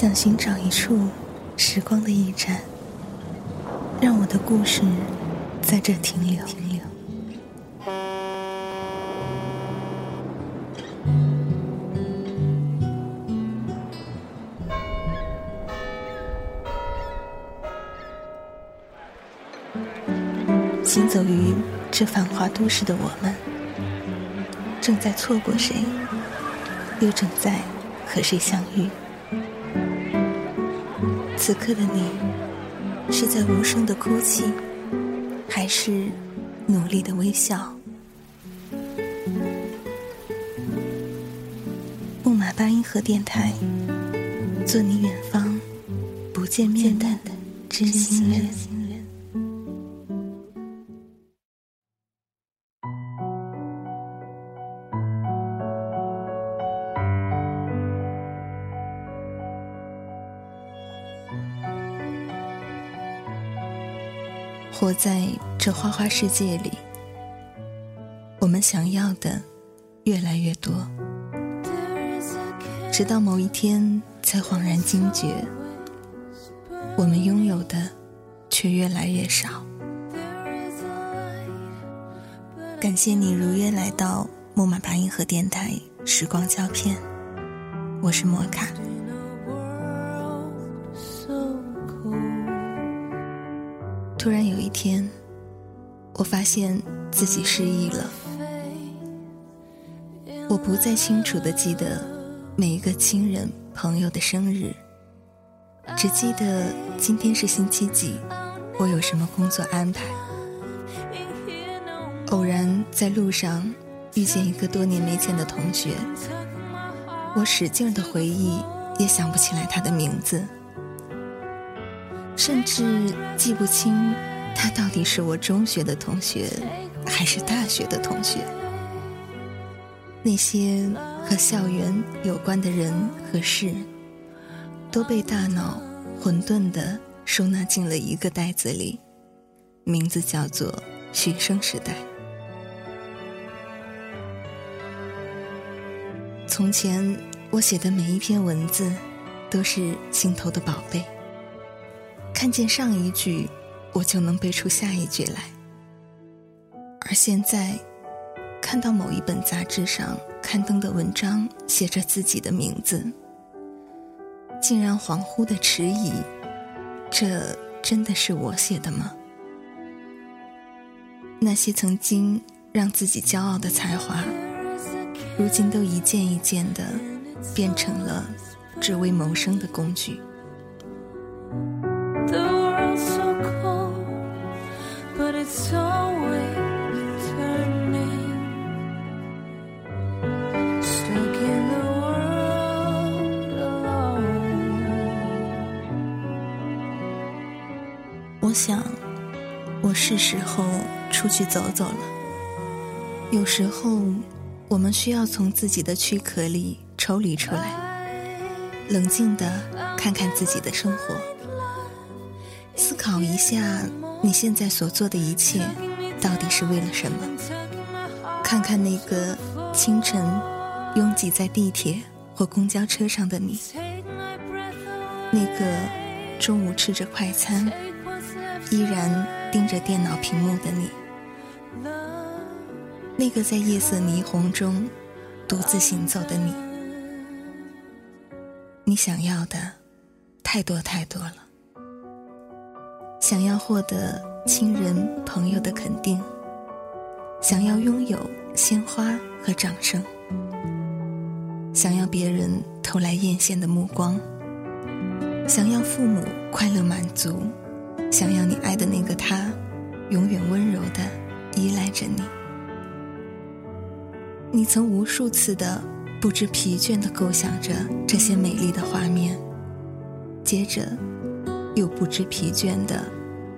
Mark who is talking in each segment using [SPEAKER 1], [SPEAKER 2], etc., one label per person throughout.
[SPEAKER 1] 想寻找一处时光的驿站，让我的故事在这停留。停留行走于这繁华都市的我们，正在错过谁，又正在和谁相遇？此刻的你，是在无声的哭泣，还是努力的微笑？木马八音盒电台，做你远方不见面的知心人。在这花花世界里，我们想要的越来越多，直到某一天才恍然惊觉，我们拥有的却越来越少。感谢你如约来到木马八音盒电台时光胶片，我是摩卡。突然有一天，我发现自己失忆了。我不再清楚的记得每一个亲人朋友的生日，只记得今天是星期几，我有什么工作安排。偶然在路上遇见一个多年没见的同学，我使劲的回忆，也想不起来他的名字。甚至记不清，他到底是我中学的同学，还是大学的同学。那些和校园有关的人和事，都被大脑混沌的收纳进了一个袋子里，名字叫做学生时代。从前我写的每一篇文字，都是心头的宝贝。看见上一句，我就能背出下一句来。而现在，看到某一本杂志上刊登的文章写着自己的名字，竟然恍惚的迟疑：这真的是我写的吗？那些曾经让自己骄傲的才华，如今都一件一件的变成了只为谋生的工具。我想，我是时候出去走走了。有时候，我们需要从自己的躯壳里抽离出来，冷静的看看自己的生活，思考一下。你现在所做的一切，到底是为了什么？看看那个清晨拥挤在地铁或公交车上的你，那个中午吃着快餐依然盯着电脑屏幕的你，那个在夜色霓虹中独自行走的你，你想要的太多太多了。想要获得亲人朋友的肯定，想要拥有鲜花和掌声，想要别人投来艳羡的目光，想要父母快乐满足，想要你爱的那个他永远温柔的依赖着你。你曾无数次的不知疲倦的构想着这些美丽的画面，接着又不知疲倦的。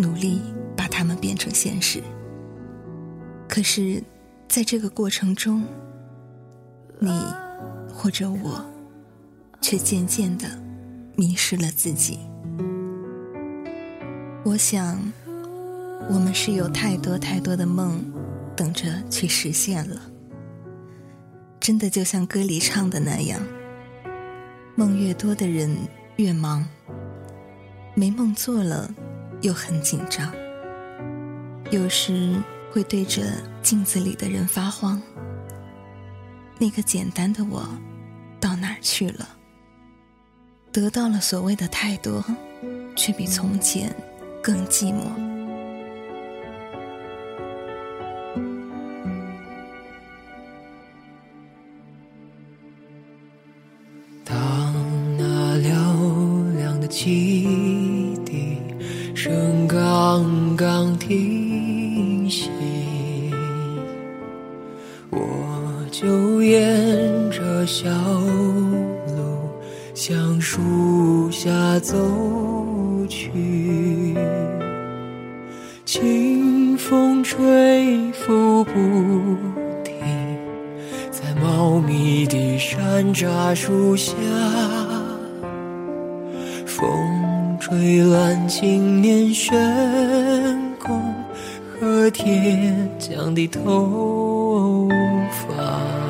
[SPEAKER 1] 努力把它们变成现实。可是，在这个过程中，你或者我，却渐渐的迷失了自己。我想，我们是有太多太多的梦，等着去实现了。真的就像歌里唱的那样，梦越多的人，越忙，没梦做了，又很紧张。有时会对着镜子里的人发慌。那个简单的我，到哪儿去了？得到了所谓的太多，却比从前更寂寞。
[SPEAKER 2] 当那嘹亮的汽笛声刚刚停息，我就沿着小路向树下走山楂树下。风吹乱青年悬空和铁匠的头发。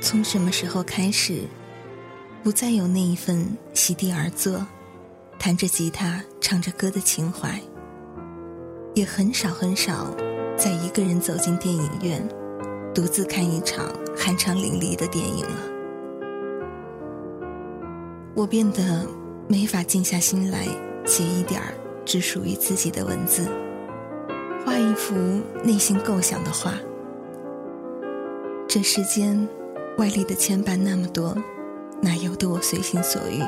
[SPEAKER 1] 从什么时候开始，不再有那一份席地而坐，弹着吉他唱着歌的情怀？也很少很少，再一个人走进电影院，独自看一场酣畅淋漓的电影了。我变得没法静下心来写一点儿只属于自己的文字，画一幅内心构想的画。这世间外力的牵绊那么多，哪由得我随心所欲？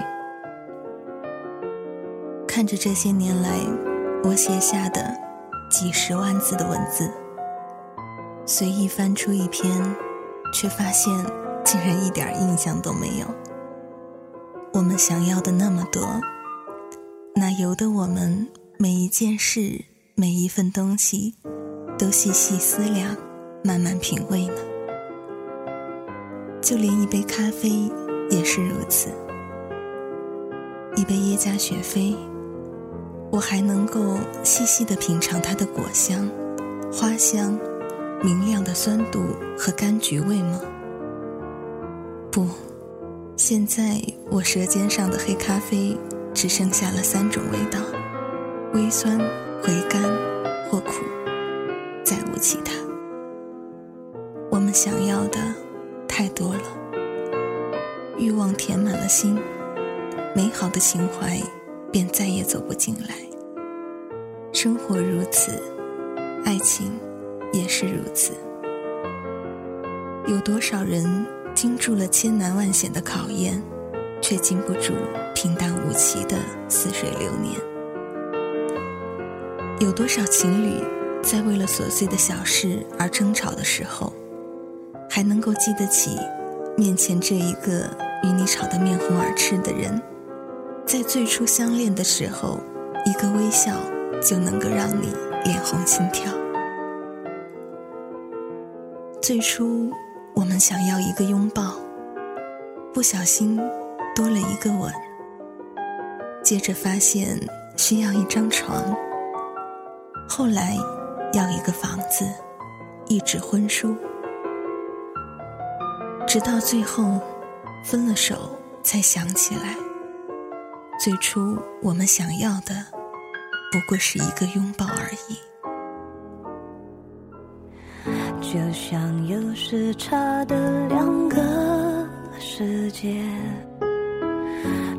[SPEAKER 1] 看着这些年来我写下的。几十万字的文字，随意翻出一篇，却发现竟然一点印象都没有。我们想要的那么多，哪由得我们每一件事、每一份东西都细细思量、慢慢品味呢？就连一杯咖啡也是如此，一杯耶加雪菲。我还能够细细的品尝它的果香、花香、明亮的酸度和柑橘味吗？不，现在我舌尖上的黑咖啡只剩下了三种味道：微酸、回甘或苦，再无其他。我们想要的太多了，欲望填满了心，美好的情怀。便再也走不进来。生活如此，爱情也是如此。有多少人经住了千难万险的考验，却经不住平淡无奇的似水流年？有多少情侣在为了琐碎的小事而争吵的时候，还能够记得起面前这一个与你吵得面红耳赤的人？在最初相恋的时候，一个微笑就能够让你脸红心跳。最初，我们想要一个拥抱，不小心多了一个吻，接着发现需要一张床，后来要一个房子，一纸婚书，直到最后分了手，才想起来。最初我们想要的，不过是一个拥抱而已。
[SPEAKER 3] 就像有时差的两个世界，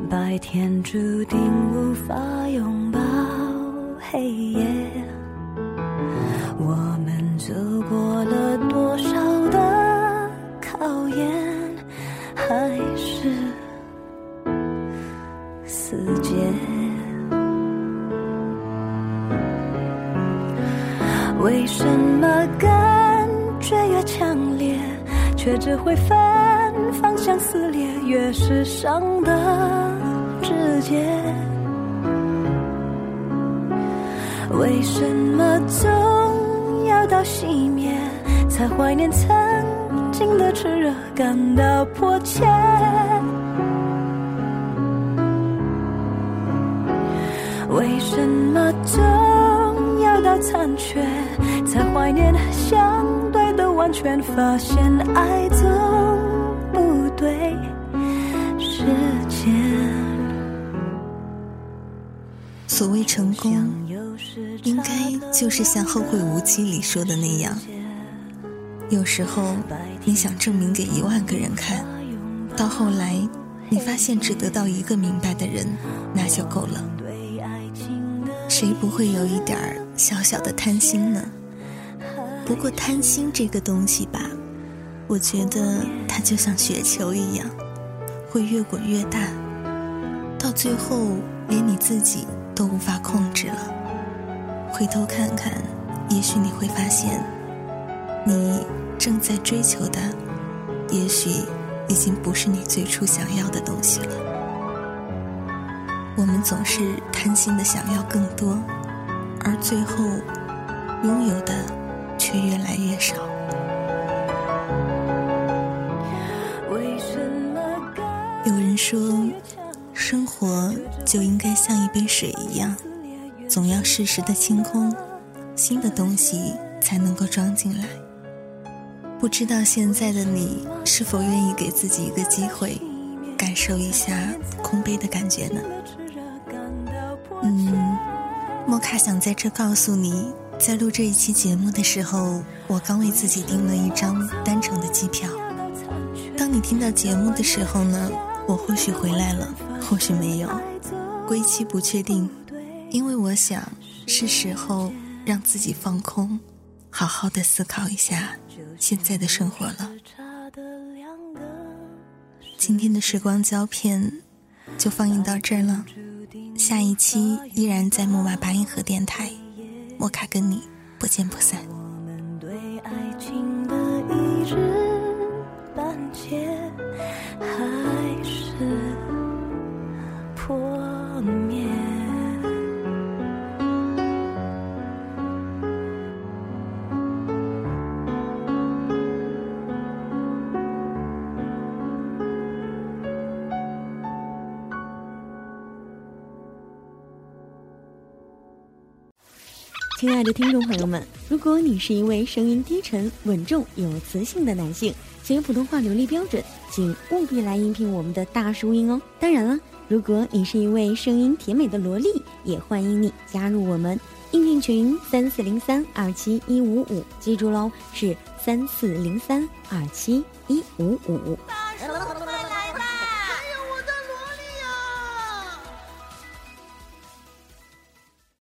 [SPEAKER 3] 白天注定无法拥抱黑夜。我们为什么总要到熄灭，才怀念曾经的炽热，感到迫切？为什么？总要到残缺，才怀念相对的完全，发现爱总不对时间。
[SPEAKER 1] 所谓成功，应该就是像《后会无期》里说的那样，有时候你想证明给一万个人看，到后来你发现只得到一个明白的人，那就够了。谁不会有一点儿小小的贪心呢？不过贪心这个东西吧，我觉得它就像雪球一样，会越滚越大，到最后连你自己都无法控制了。回头看看，也许你会发现，你正在追求的，也许已经不是你最初想要的东西了。我们总是贪心的想要更多，而最后拥有的却越来越少。有人说，生活就应该像一杯水一样，总要适时的清空，新的东西才能够装进来。不知道现在的你是否愿意给自己一个机会，感受一下空杯的感觉呢？嗯，莫卡想在这告诉你，在录这一期节目的时候，我刚为自己订了一张单程的机票。当你听到节目的时候呢，我或许回来了，或许没有，归期不确定。因为我想是时候让自己放空，好好的思考一下现在的生活了。今天的时光胶片就放映到这儿了。下一期依然在木马八音盒电台，莫卡跟你不见不散。
[SPEAKER 3] 我们对爱情的一知半解，
[SPEAKER 4] 亲爱的听众朋友们，如果你是一位声音低沉、稳重、有磁性的男性，且有普通话流利标准，请务必来应聘我们的大叔音哦。当然了，如果你是一位声音甜美的萝莉，也欢迎你加入我们应聘群三四零三二七一五五，记住喽，是三四零三二七一五五。